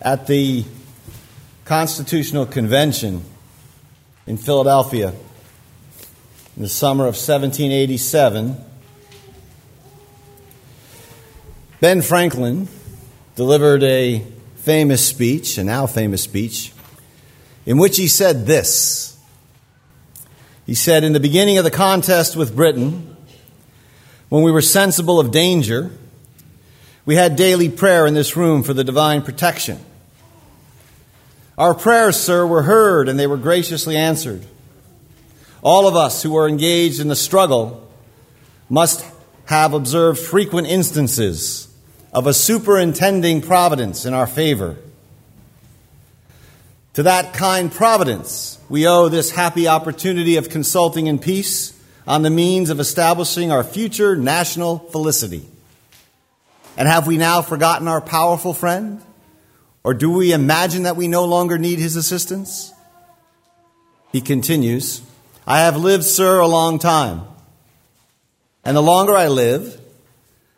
at the Constitutional Convention in Philadelphia in the summer of 1787, Ben Franklin delivered a famous speech, a now famous speech, in which he said this. He said, In the beginning of the contest with Britain, when we were sensible of danger, we had daily prayer in this room for the divine protection. Our prayers, sir, were heard and they were graciously answered. All of us who are engaged in the struggle must have observed frequent instances of a superintending providence in our favor. To that kind providence, we owe this happy opportunity of consulting in peace on the means of establishing our future national felicity. And have we now forgotten our powerful friend? Or do we imagine that we no longer need his assistance? He continues, I have lived, sir, a long time. And the longer I live,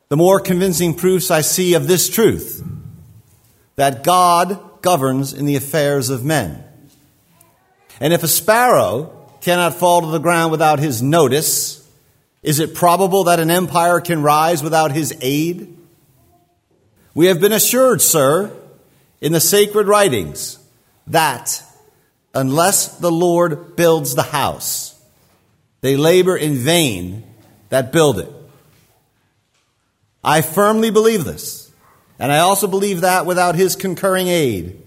the more convincing proofs I see of this truth that God governs in the affairs of men. And if a sparrow cannot fall to the ground without his notice, is it probable that an empire can rise without his aid? We have been assured, sir, in the sacred writings that unless the Lord builds the house, they labor in vain that build it. I firmly believe this, and I also believe that without his concurring aid,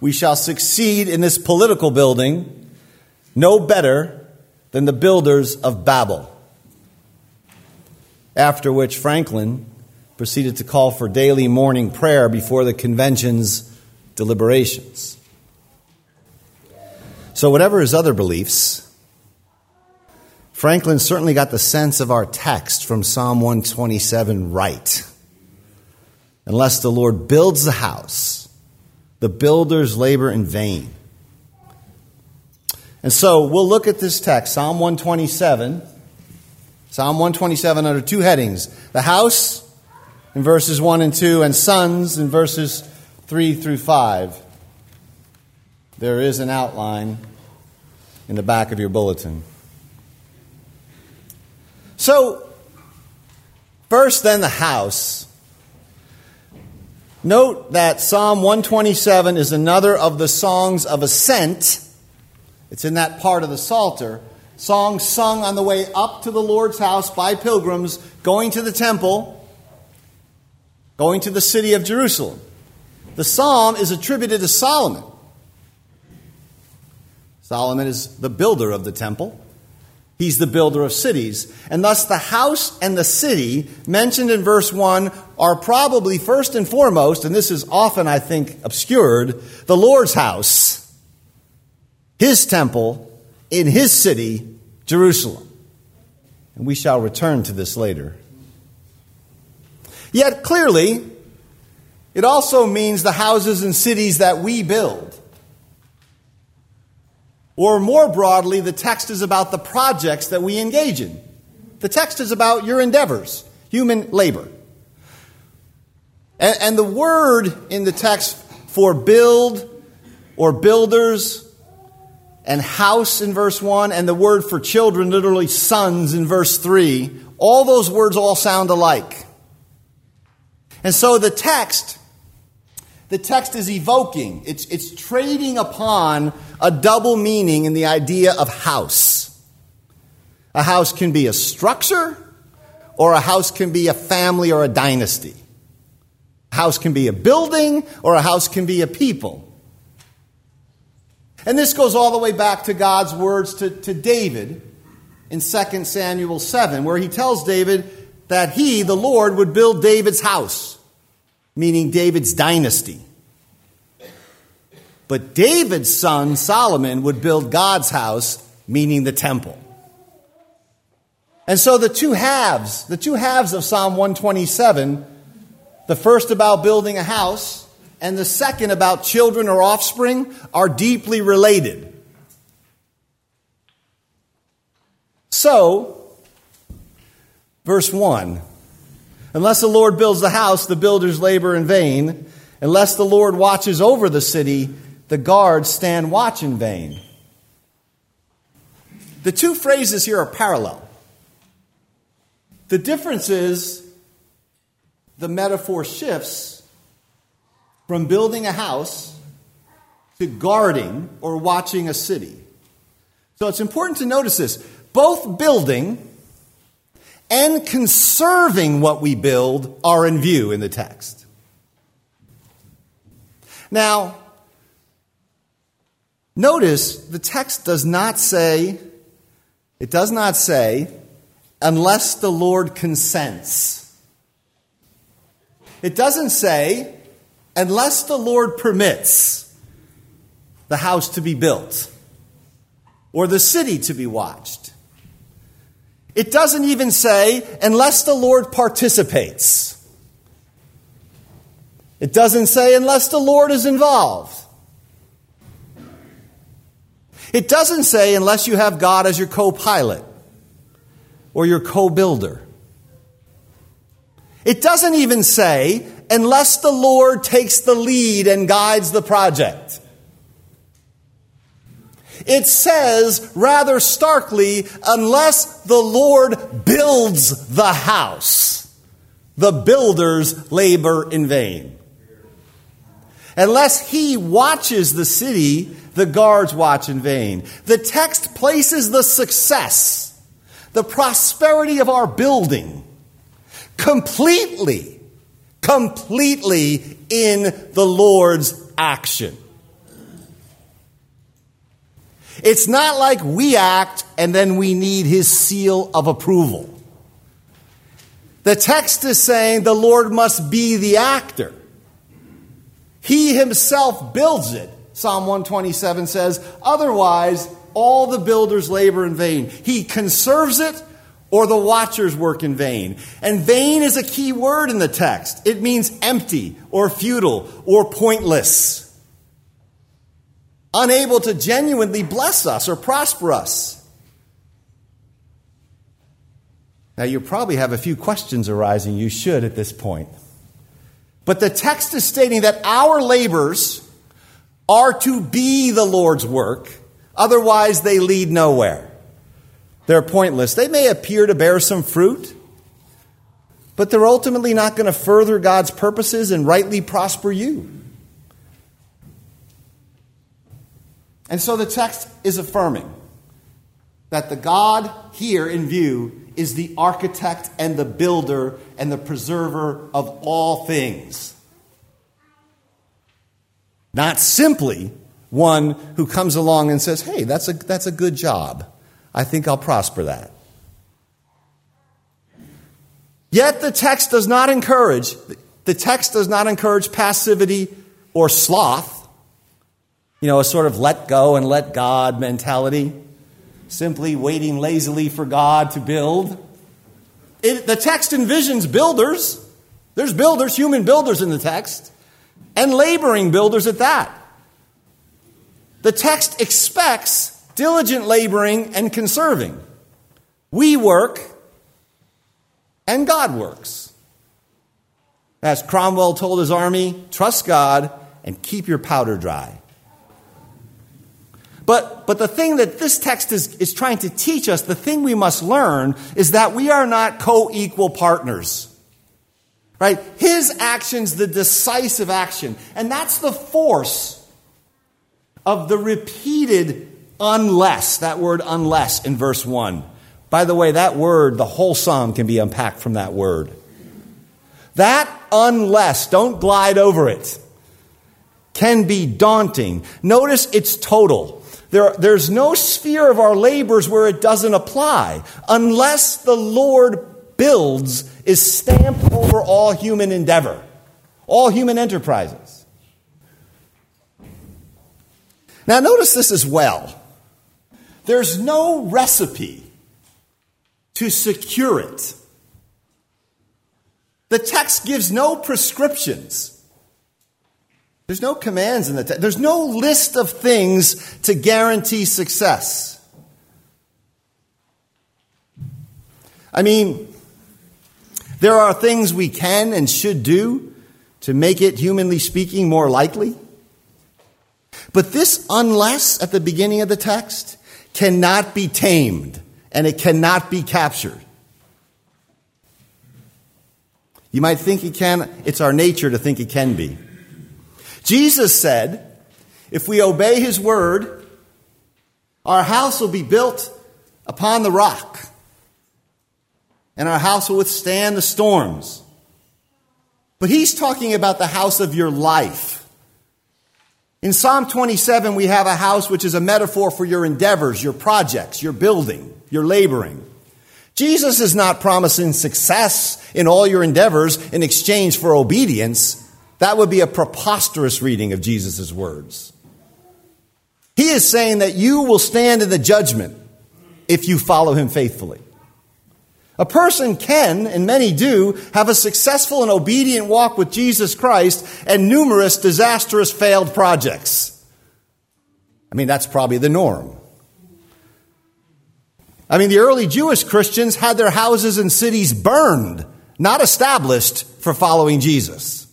we shall succeed in this political building no better than the builders of Babel. After which Franklin proceeded to call for daily morning prayer before the convention's deliberations. So, whatever his other beliefs, Franklin certainly got the sense of our text from Psalm 127 right. Unless the Lord builds the house, the builders labor in vain. And so we'll look at this text, Psalm 127. Psalm 127 under two headings the house in verses 1 and 2, and sons in verses 3 through 5. There is an outline in the back of your bulletin. So, first, then, the house. Note that Psalm 127 is another of the songs of ascent. It's in that part of the Psalter. Songs sung on the way up to the Lord's house by pilgrims going to the temple going to the city of Jerusalem. The psalm is attributed to Solomon. Solomon is the builder of the temple. He's the builder of cities. And thus, the house and the city mentioned in verse 1 are probably first and foremost, and this is often, I think, obscured, the Lord's house, his temple, in his city, Jerusalem. And we shall return to this later. Yet clearly, it also means the houses and cities that we build. Or more broadly, the text is about the projects that we engage in. The text is about your endeavors, human labor. And, and the word in the text for build or builders and house in verse 1 and the word for children, literally sons in verse 3, all those words all sound alike. And so the text, the text is evoking, it's, it's trading upon a double meaning in the idea of house. A house can be a structure, or a house can be a family or a dynasty. A house can be a building, or a house can be a people. And this goes all the way back to God's words to, to David in 2 Samuel 7, where he tells David that he, the Lord, would build David's house meaning David's dynasty. But David's son, Solomon, would build God's house, meaning the temple. And so the two halves, the two halves of Psalm 127, the first about building a house and the second about children or offspring, are deeply related. So, verse 1 Unless the Lord builds the house, the builders labor in vain. Unless the Lord watches over the city, the guards stand watch in vain. The two phrases here are parallel. The difference is the metaphor shifts from building a house to guarding or watching a city. So it's important to notice this. Both building and conserving what we build are in view in the text. Now, notice the text does not say, it does not say, unless the Lord consents. It doesn't say, unless the Lord permits the house to be built or the city to be watched. It doesn't even say, unless the Lord participates. It doesn't say, unless the Lord is involved. It doesn't say, unless you have God as your co pilot or your co builder. It doesn't even say, unless the Lord takes the lead and guides the project. It says rather starkly, unless the Lord builds the house, the builders labor in vain. Unless he watches the city, the guards watch in vain. The text places the success, the prosperity of our building completely, completely in the Lord's action. It's not like we act and then we need his seal of approval. The text is saying the Lord must be the actor. He himself builds it. Psalm 127 says, otherwise, all the builders labor in vain. He conserves it, or the watchers work in vain. And vain is a key word in the text. It means empty, or futile, or pointless unable to genuinely bless us or prosper us. Now, you probably have a few questions arising. You should at this point. But the text is stating that our labors are to be the Lord's work, otherwise, they lead nowhere. They're pointless. They may appear to bear some fruit, but they're ultimately not going to further God's purposes and rightly prosper you. And so the text is affirming that the God here in view is the architect and the builder and the preserver of all things. Not simply one who comes along and says, hey, that's a, that's a good job. I think I'll prosper that. Yet the text does not encourage, the text does not encourage passivity or sloth you know, a sort of let go and let God mentality, simply waiting lazily for God to build. It, the text envisions builders. There's builders, human builders in the text, and laboring builders at that. The text expects diligent laboring and conserving. We work, and God works. As Cromwell told his army, trust God and keep your powder dry. But, but the thing that this text is, is trying to teach us, the thing we must learn, is that we are not co equal partners. Right? His action's the decisive action. And that's the force of the repeated unless, that word unless in verse 1. By the way, that word, the whole psalm can be unpacked from that word. That unless, don't glide over it, can be daunting. Notice it's total. There, there's no sphere of our labors where it doesn't apply unless the Lord builds is stamped over all human endeavor, all human enterprises. Now, notice this as well. There's no recipe to secure it. The text gives no prescriptions. There's no commands in the text. There's no list of things to guarantee success. I mean, there are things we can and should do to make it, humanly speaking, more likely. But this unless at the beginning of the text cannot be tamed and it cannot be captured. You might think it can, it's our nature to think it can be. Jesus said, if we obey his word, our house will be built upon the rock, and our house will withstand the storms. But he's talking about the house of your life. In Psalm 27, we have a house which is a metaphor for your endeavors, your projects, your building, your laboring. Jesus is not promising success in all your endeavors in exchange for obedience. That would be a preposterous reading of Jesus' words. He is saying that you will stand in the judgment if you follow him faithfully. A person can, and many do, have a successful and obedient walk with Jesus Christ and numerous disastrous failed projects. I mean, that's probably the norm. I mean, the early Jewish Christians had their houses and cities burned, not established for following Jesus.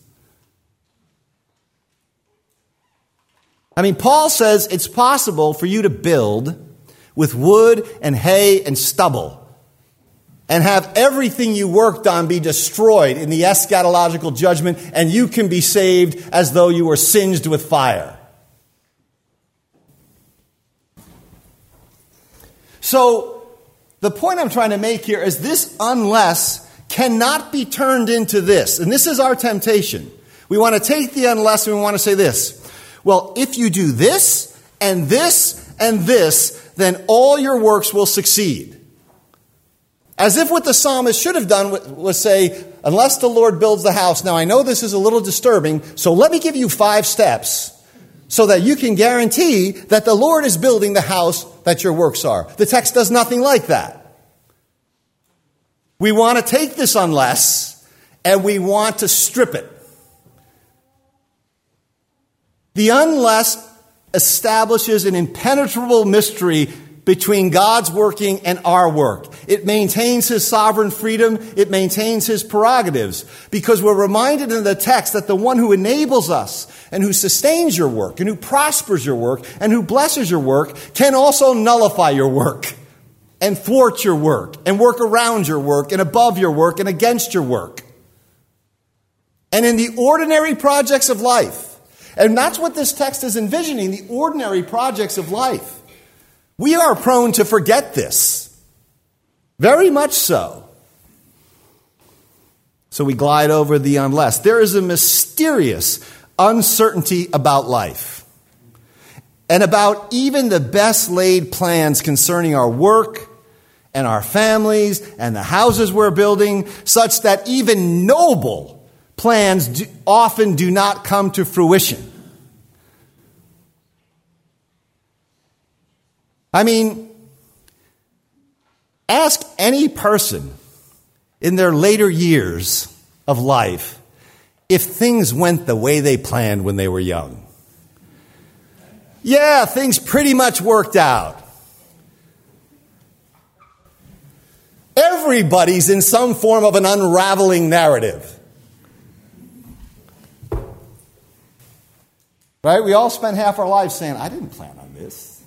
I mean, Paul says it's possible for you to build with wood and hay and stubble and have everything you worked on be destroyed in the eschatological judgment, and you can be saved as though you were singed with fire. So, the point I'm trying to make here is this unless cannot be turned into this. And this is our temptation. We want to take the unless and we want to say this. Well, if you do this and this and this, then all your works will succeed. As if what the psalmist should have done was say, unless the Lord builds the house. Now, I know this is a little disturbing, so let me give you five steps so that you can guarantee that the Lord is building the house that your works are. The text does nothing like that. We want to take this unless and we want to strip it. The unless establishes an impenetrable mystery between God's working and our work. It maintains his sovereign freedom. It maintains his prerogatives because we're reminded in the text that the one who enables us and who sustains your work and who prospers your work and who blesses your work can also nullify your work and thwart your work and work around your work and above your work and against your work. And in the ordinary projects of life, and that's what this text is envisioning the ordinary projects of life. We are prone to forget this. Very much so. So we glide over the unless. There is a mysterious uncertainty about life and about even the best laid plans concerning our work and our families and the houses we're building, such that even noble plans do, often do not come to fruition. I mean, ask any person in their later years of life if things went the way they planned when they were young. Yeah, things pretty much worked out. Everybody's in some form of an unraveling narrative. Right? We all spend half our lives saying, I didn't plan on this.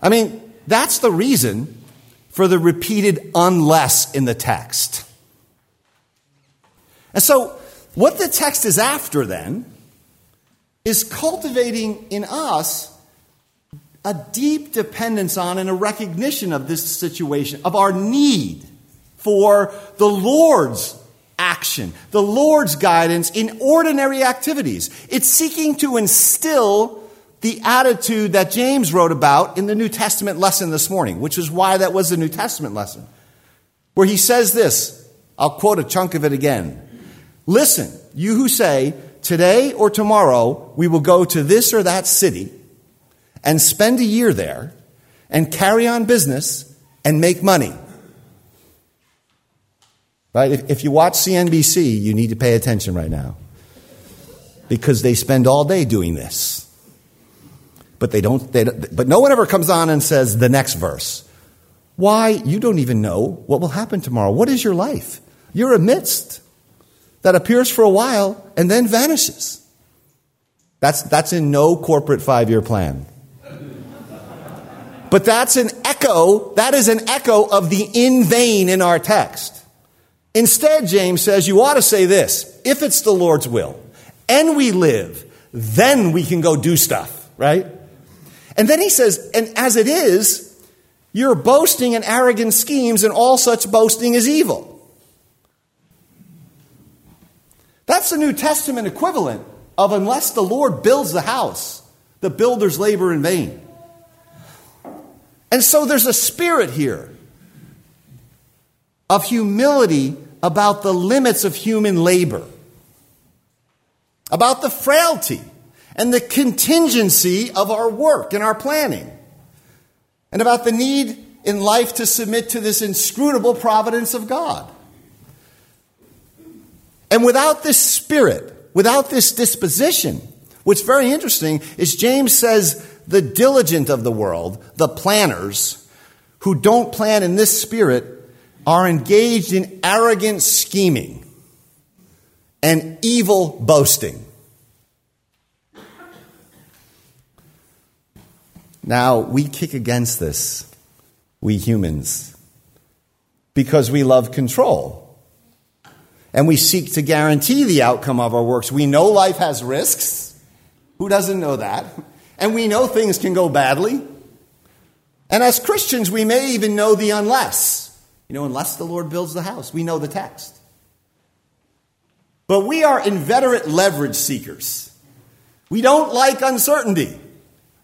I mean, that's the reason for the repeated unless in the text. And so, what the text is after then is cultivating in us a deep dependence on and a recognition of this situation, of our need for the Lord's action, the Lord's guidance in ordinary activities. It's seeking to instill the attitude that James wrote about in the New Testament lesson this morning, which is why that was the New Testament lesson, where he says this. I'll quote a chunk of it again. Listen, you who say, today or tomorrow we will go to this or that city and spend a year there and carry on business and make money. Right? If, if you watch CNBC, you need to pay attention right now. Because they spend all day doing this. But they don't, they don't, but no one ever comes on and says the next verse. Why? You don't even know what will happen tomorrow. What is your life? You're a mist that appears for a while and then vanishes. That's, that's in no corporate five year plan. But that's an echo, that is an echo of the in vain in our text. Instead, James says, you ought to say this if it's the Lord's will and we live, then we can go do stuff, right? And then he says, and as it is, you're boasting and arrogant schemes, and all such boasting is evil. That's the New Testament equivalent of unless the Lord builds the house, the builders labor in vain. And so there's a spirit here of humility about the limits of human labor, about the frailty and the contingency of our work and our planning, and about the need in life to submit to this inscrutable providence of God. And without this spirit, without this disposition, what's very interesting is James says the diligent of the world, the planners, who don't plan in this spirit, are engaged in arrogant scheming and evil boasting. Now, we kick against this, we humans, because we love control. And we seek to guarantee the outcome of our works. We know life has risks. Who doesn't know that? And we know things can go badly. And as Christians, we may even know the unless. You know, unless the Lord builds the house, we know the text. But we are inveterate leverage seekers. We don't like uncertainty.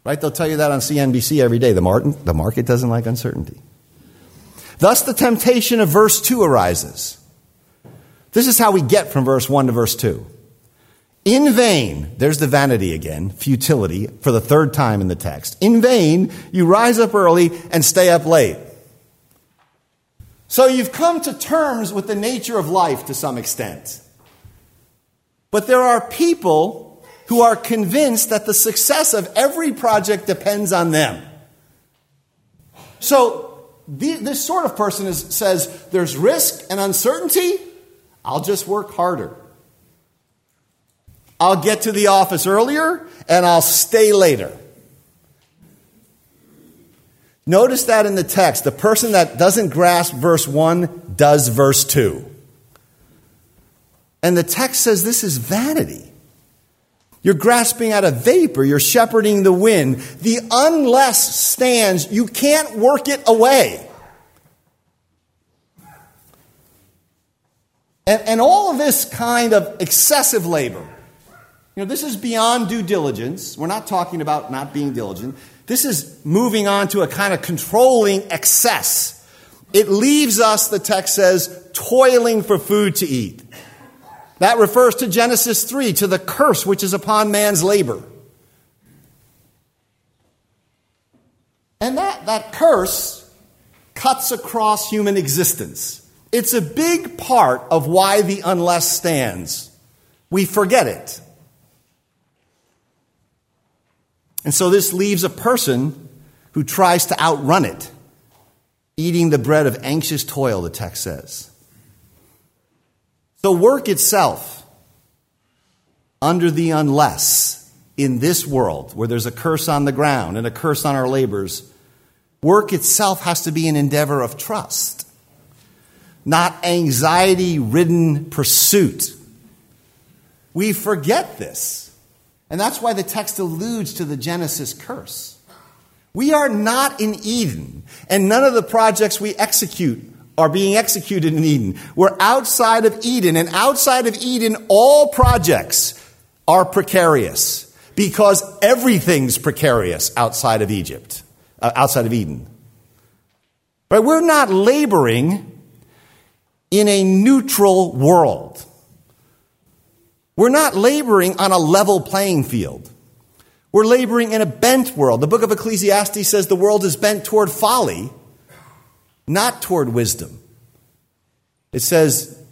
Right? They'll tell you that on CNBC every day. The, market, the market doesn't like uncertainty. Thus, the temptation of verse 2 arises. This is how we get from verse 1 to verse 2. In vain, there's the vanity again, futility, for the third time in the text. In vain, you rise up early and stay up late. So you've come to terms with the nature of life to some extent. But there are people who are convinced that the success of every project depends on them. So, the, this sort of person is, says there's risk and uncertainty, I'll just work harder. I'll get to the office earlier and I'll stay later. Notice that in the text, the person that doesn't grasp verse 1 does verse 2. And the text says this is vanity. You're grasping at a vapor. You're shepherding the wind. The unless stands, you can't work it away. And, and all of this kind of excessive labor, you know, this is beyond due diligence. We're not talking about not being diligent. This is moving on to a kind of controlling excess. It leaves us, the text says, toiling for food to eat. That refers to Genesis 3, to the curse which is upon man's labor. And that, that curse cuts across human existence. It's a big part of why the unless stands. We forget it. And so this leaves a person who tries to outrun it, eating the bread of anxious toil, the text says. The work itself, under the unless, in this world where there's a curse on the ground and a curse on our labors, work itself has to be an endeavor of trust, not anxiety ridden pursuit. We forget this. And that's why the text alludes to the Genesis curse. We are not in Eden, and none of the projects we execute are being executed in Eden. We're outside of Eden, and outside of Eden, all projects are precarious because everything's precarious outside of Egypt, uh, outside of Eden. But we're not laboring in a neutral world. We're not laboring on a level playing field. We're laboring in a bent world. The book of Ecclesiastes says the world is bent toward folly not toward wisdom. It says,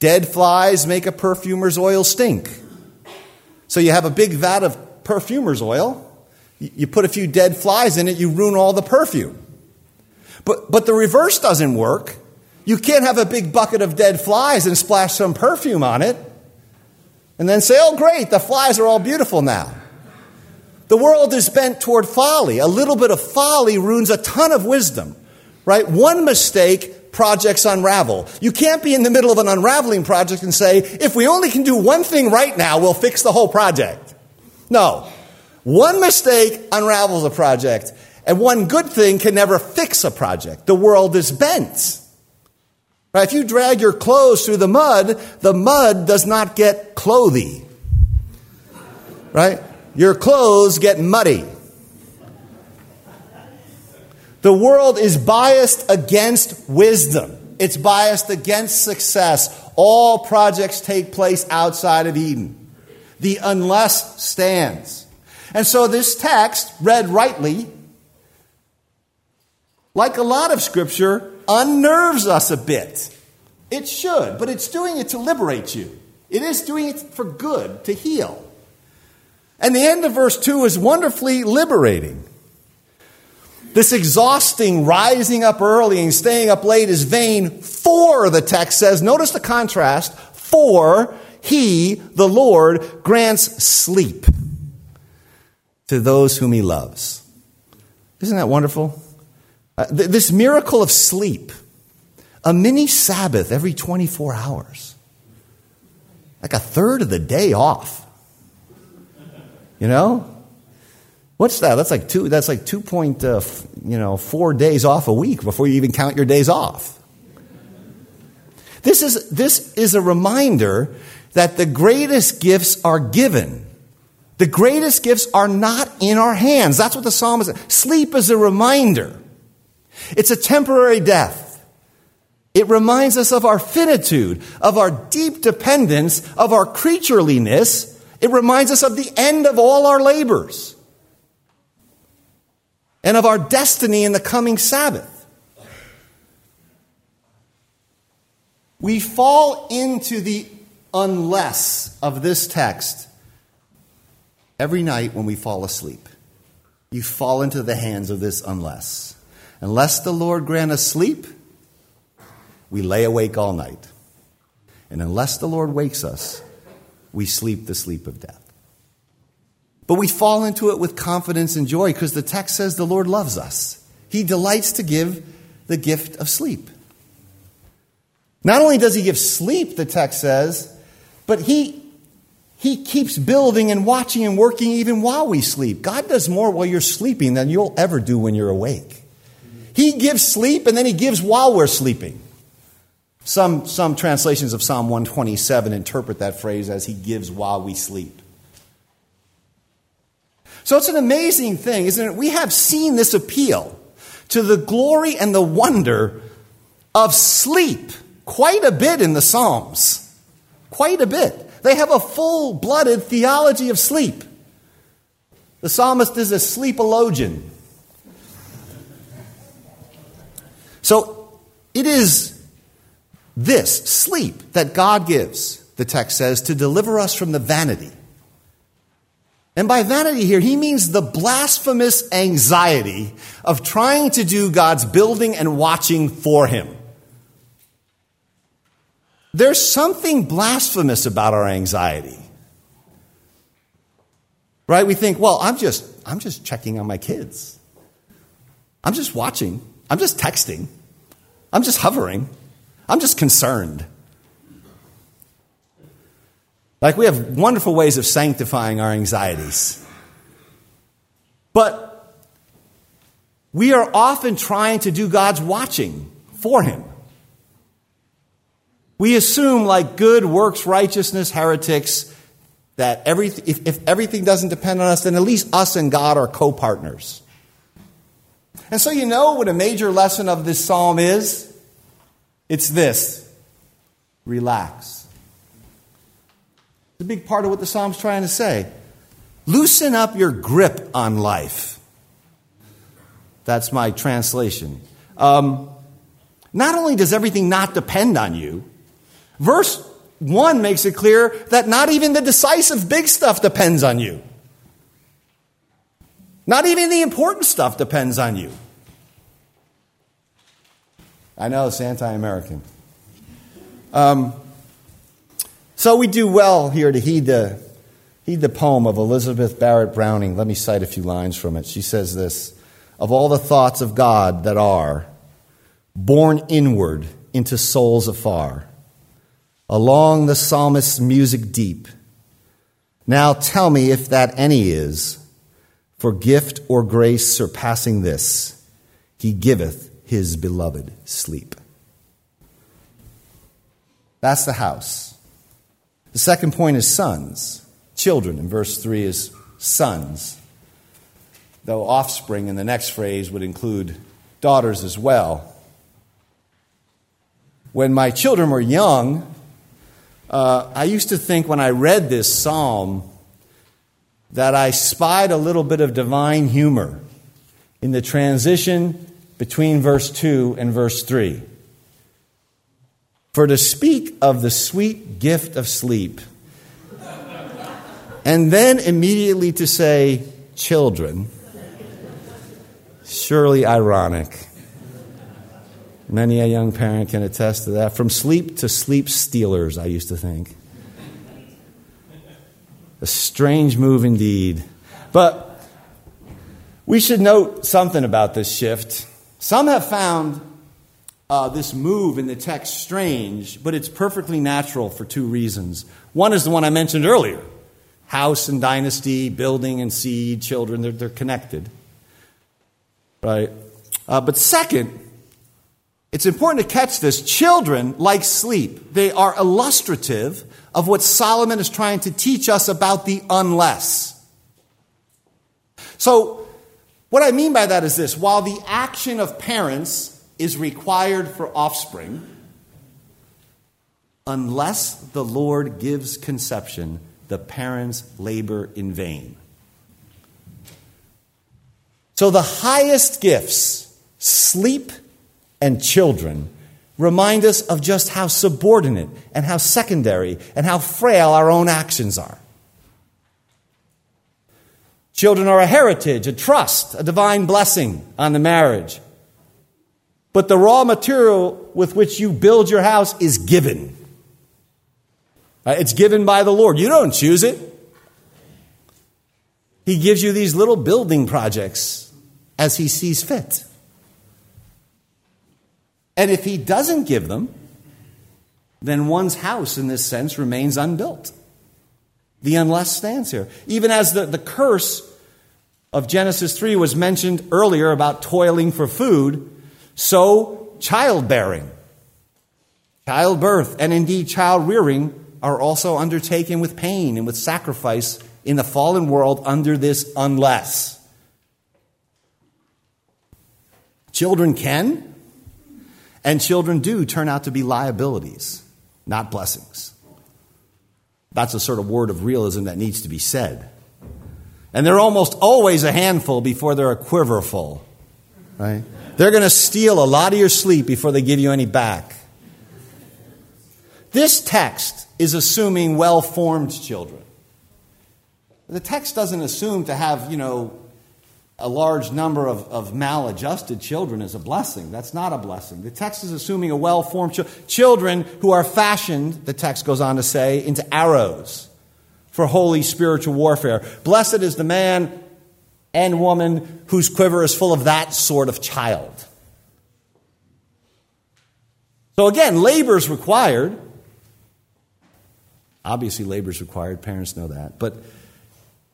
Dead flies make a perfumer's oil stink. So you have a big vat of perfumer's oil, you put a few dead flies in it, you ruin all the perfume. But, but the reverse doesn't work. You can't have a big bucket of dead flies and splash some perfume on it and then say, oh, great, the flies are all beautiful now. The world is bent toward folly. A little bit of folly ruins a ton of wisdom, right? One mistake, projects unravel. You can't be in the middle of an unraveling project and say, if we only can do one thing right now, we'll fix the whole project. No. One mistake unravels a project, and one good thing can never fix a project. The world is bent. Right? If you drag your clothes through the mud, the mud does not get clothy. Right? Your clothes get muddy. The world is biased against wisdom. It's biased against success. All projects take place outside of Eden. The unless stands. And so this text, read rightly, like a lot of scripture, unnerves us a bit. It should, but it's doing it to liberate you. It is doing it for good, to heal. And the end of verse 2 is wonderfully liberating. This exhausting rising up early and staying up late is vain, for, the text says. Notice the contrast. For he, the Lord, grants sleep to those whom he loves. Isn't that wonderful? Uh, th- this miracle of sleep, a mini Sabbath every 24 hours, like a third of the day off. You know? What's that? That's like two, that's like two point, uh, you know, four days off a week before you even count your days off. This is, this is a reminder that the greatest gifts are given. The greatest gifts are not in our hands. That's what the psalmist. Sleep is a reminder. It's a temporary death. It reminds us of our finitude, of our deep dependence, of our creatureliness. It reminds us of the end of all our labors and of our destiny in the coming Sabbath. We fall into the unless of this text every night when we fall asleep. You fall into the hands of this unless. Unless the Lord grant us sleep, we lay awake all night. And unless the Lord wakes us, we sleep the sleep of death. But we fall into it with confidence and joy because the text says the Lord loves us. He delights to give the gift of sleep. Not only does he give sleep, the text says, but he, he keeps building and watching and working even while we sleep. God does more while you're sleeping than you'll ever do when you're awake. He gives sleep and then he gives while we're sleeping. Some, some translations of Psalm 127 interpret that phrase as he gives while we sleep. So it's an amazing thing, isn't it? We have seen this appeal to the glory and the wonder of sleep quite a bit in the Psalms. Quite a bit. They have a full blooded theology of sleep. The psalmist is a sleepologian. So it is this sleep that God gives, the text says, to deliver us from the vanity. And by vanity here, he means the blasphemous anxiety of trying to do God's building and watching for him. There's something blasphemous about our anxiety. Right? We think, well, I'm just I'm just checking on my kids. I'm just watching. I'm just texting. I'm just hovering. I'm just concerned. Like we have wonderful ways of sanctifying our anxieties. But we are often trying to do God's watching for him. We assume, like good works righteousness heretics, that every, if, if everything doesn't depend on us, then at least us and God are co partners. And so, you know what a major lesson of this psalm is? It's this relax. It's a big part of what the psalm's trying to say. Loosen up your grip on life. That's my translation. Um, not only does everything not depend on you, Verse 1 makes it clear that not even the decisive big stuff depends on you. Not even the important stuff depends on you. I know it's anti American. Um, so we do well here to heed the, heed the poem of Elizabeth Barrett Browning. Let me cite a few lines from it. She says this Of all the thoughts of God that are born inward into souls afar, along the psalmist's music deep, now tell me if that any is, for gift or grace surpassing this, he giveth his beloved sleep. That's the house. The second point is sons, children. In verse 3 is sons, though offspring in the next phrase would include daughters as well. When my children were young, uh, I used to think when I read this psalm that I spied a little bit of divine humor in the transition between verse 2 and verse 3. For to speak of the sweet gift of sleep, and then immediately to say, children, surely ironic. Many a young parent can attest to that. From sleep to sleep stealers, I used to think. A strange move indeed. But we should note something about this shift. Some have found uh, this move in the text strange, but it's perfectly natural for two reasons. One is the one I mentioned earlier house and dynasty, building and seed, children, they're, they're connected. Right? Uh, but second, it's important to catch this. Children like sleep, they are illustrative of what Solomon is trying to teach us about the unless. So, what I mean by that is this while the action of parents is required for offspring unless the Lord gives conception, the parents labor in vain. So the highest gifts, sleep and children, remind us of just how subordinate and how secondary and how frail our own actions are. Children are a heritage, a trust, a divine blessing on the marriage. But the raw material with which you build your house is given. Uh, it's given by the Lord. You don't choose it. He gives you these little building projects as He sees fit. And if He doesn't give them, then one's house, in this sense, remains unbuilt. The unless stands here. Even as the, the curse of Genesis 3 was mentioned earlier about toiling for food, so, childbearing, childbirth, and indeed child rearing are also undertaken with pain and with sacrifice in the fallen world under this unless. Children can, and children do turn out to be liabilities, not blessings. That's a sort of word of realism that needs to be said. And they're almost always a handful before they're a quiverful, right? They're going to steal a lot of your sleep before they give you any back. This text is assuming well formed children. The text doesn't assume to have, you know, a large number of, of maladjusted children is a blessing. That's not a blessing. The text is assuming a well formed ch- children who are fashioned, the text goes on to say, into arrows for holy spiritual warfare. Blessed is the man and woman whose quiver is full of that sort of child. So again, labor is required. Obviously, labor is required. Parents know that. But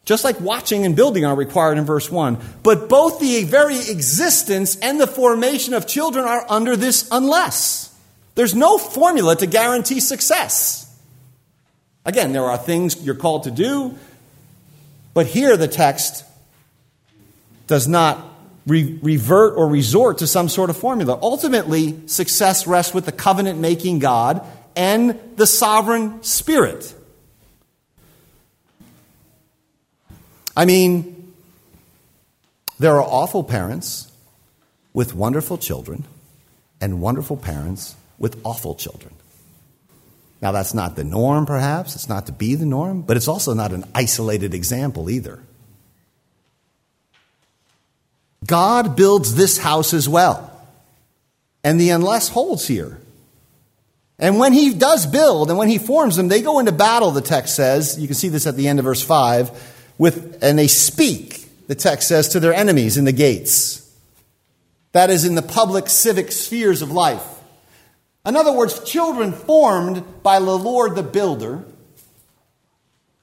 just like watching and building are required in verse 1, but both the very existence and the formation of children are under this unless. There's no formula to guarantee success. Again, there are things you're called to do, but here the text does not re- revert or resort to some sort of formula. Ultimately, success rests with the covenant making God and the sovereign Spirit. I mean, there are awful parents with wonderful children and wonderful parents with awful children. Now, that's not the norm, perhaps. It's not to be the norm, but it's also not an isolated example either. God builds this house as well. And the unless holds here. And when he does build and when he forms them, they go into battle, the text says. You can see this at the end of verse 5. With, and they speak, the text says, to their enemies in the gates. That is, in the public civic spheres of life. In other words, children formed by the Lord the builder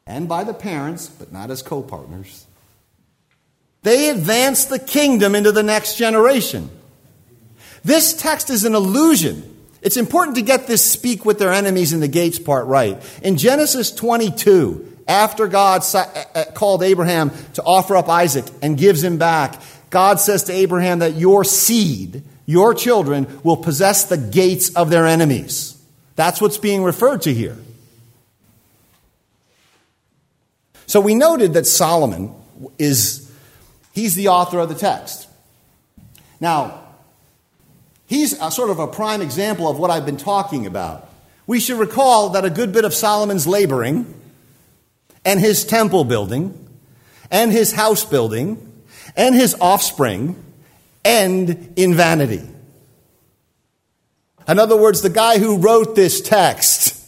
and by the parents, but not as co partners, they advance the kingdom into the next generation. This text is an illusion. It's important to get this speak with their enemies in the gates part right. In Genesis 22, after God uh, uh, called Abraham to offer up Isaac and gives him back, God says to Abraham that your seed, your children, will possess the gates of their enemies. That's what's being referred to here. So we noted that Solomon is, he's the author of the text. Now, he's a sort of a prime example of what I've been talking about. We should recall that a good bit of Solomon's laboring and his temple building and his house building and his offspring end in vanity. In other words, the guy who wrote this text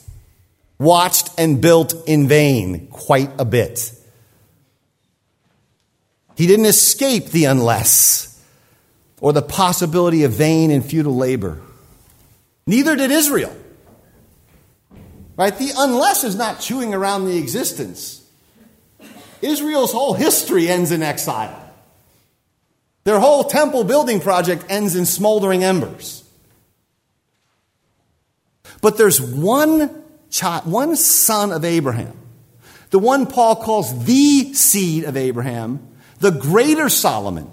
watched and built in vain quite a bit. He didn't escape the unless or the possibility of vain and futile labor. Neither did Israel. Right? The unless is not chewing around the existence. Israel's whole history ends in exile. Their whole temple building project ends in smoldering embers. But there's one child, one son of Abraham, the one Paul calls the seed of Abraham, the greater Solomon,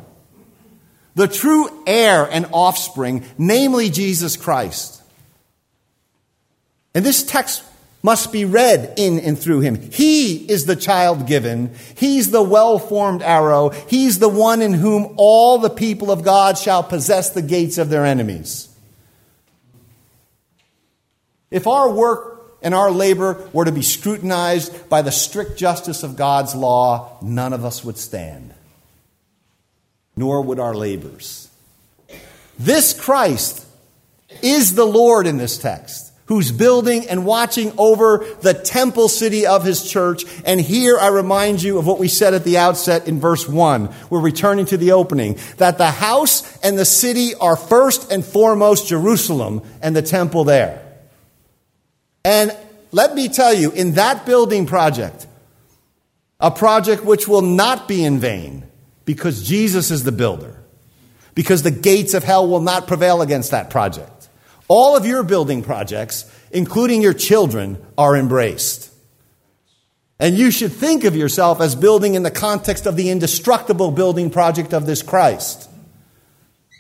the true heir and offspring, namely Jesus Christ. And this text must be read in and through him. He is the child given. He's the well formed arrow. He's the one in whom all the people of God shall possess the gates of their enemies. If our work and our labor were to be scrutinized by the strict justice of God's law, none of us would stand, nor would our labors. This Christ is the Lord in this text, who's building and watching over the temple city of his church. And here I remind you of what we said at the outset in verse 1. We're returning to the opening that the house and the city are first and foremost Jerusalem and the temple there. And let me tell you, in that building project, a project which will not be in vain because Jesus is the builder, because the gates of hell will not prevail against that project. All of your building projects, including your children, are embraced. And you should think of yourself as building in the context of the indestructible building project of this Christ.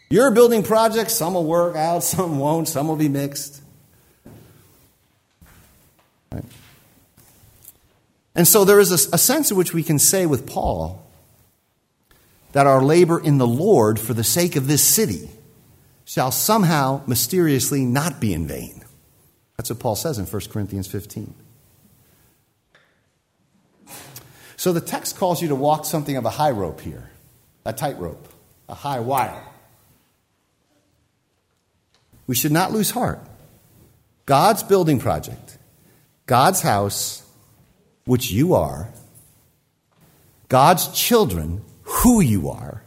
Your building projects, some will work out, some won't, some will be mixed. Right? And so there is a, a sense in which we can say with Paul that our labor in the Lord for the sake of this city shall somehow mysteriously not be in vain. That's what Paul says in 1 Corinthians 15. So the text calls you to walk something of a high rope here, a tightrope, a high wire. We should not lose heart. God's building project God's house, which you are, God's children, who you are,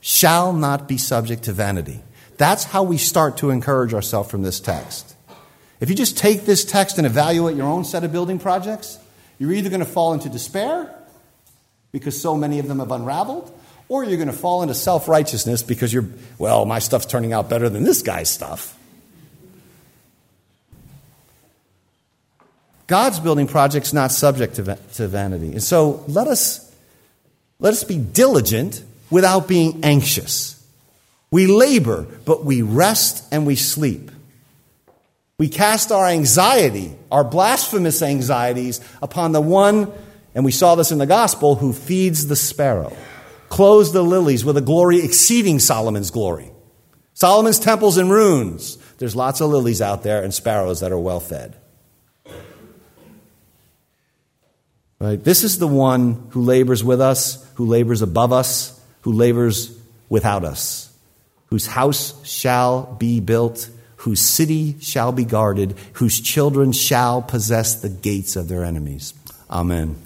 shall not be subject to vanity. That's how we start to encourage ourselves from this text. If you just take this text and evaluate your own set of building projects, you're either going to fall into despair because so many of them have unraveled, or you're going to fall into self righteousness because you're, well, my stuff's turning out better than this guy's stuff. God's building project's not subject to, to vanity. And so let us, let us be diligent without being anxious. We labor, but we rest and we sleep. We cast our anxiety, our blasphemous anxieties, upon the one, and we saw this in the gospel, who feeds the sparrow, clothes the lilies with a glory exceeding Solomon's glory. Solomon's temple's in ruins. There's lots of lilies out there and sparrows that are well fed. Right? This is the one who labors with us, who labors above us, who labors without us, whose house shall be built, whose city shall be guarded, whose children shall possess the gates of their enemies. Amen.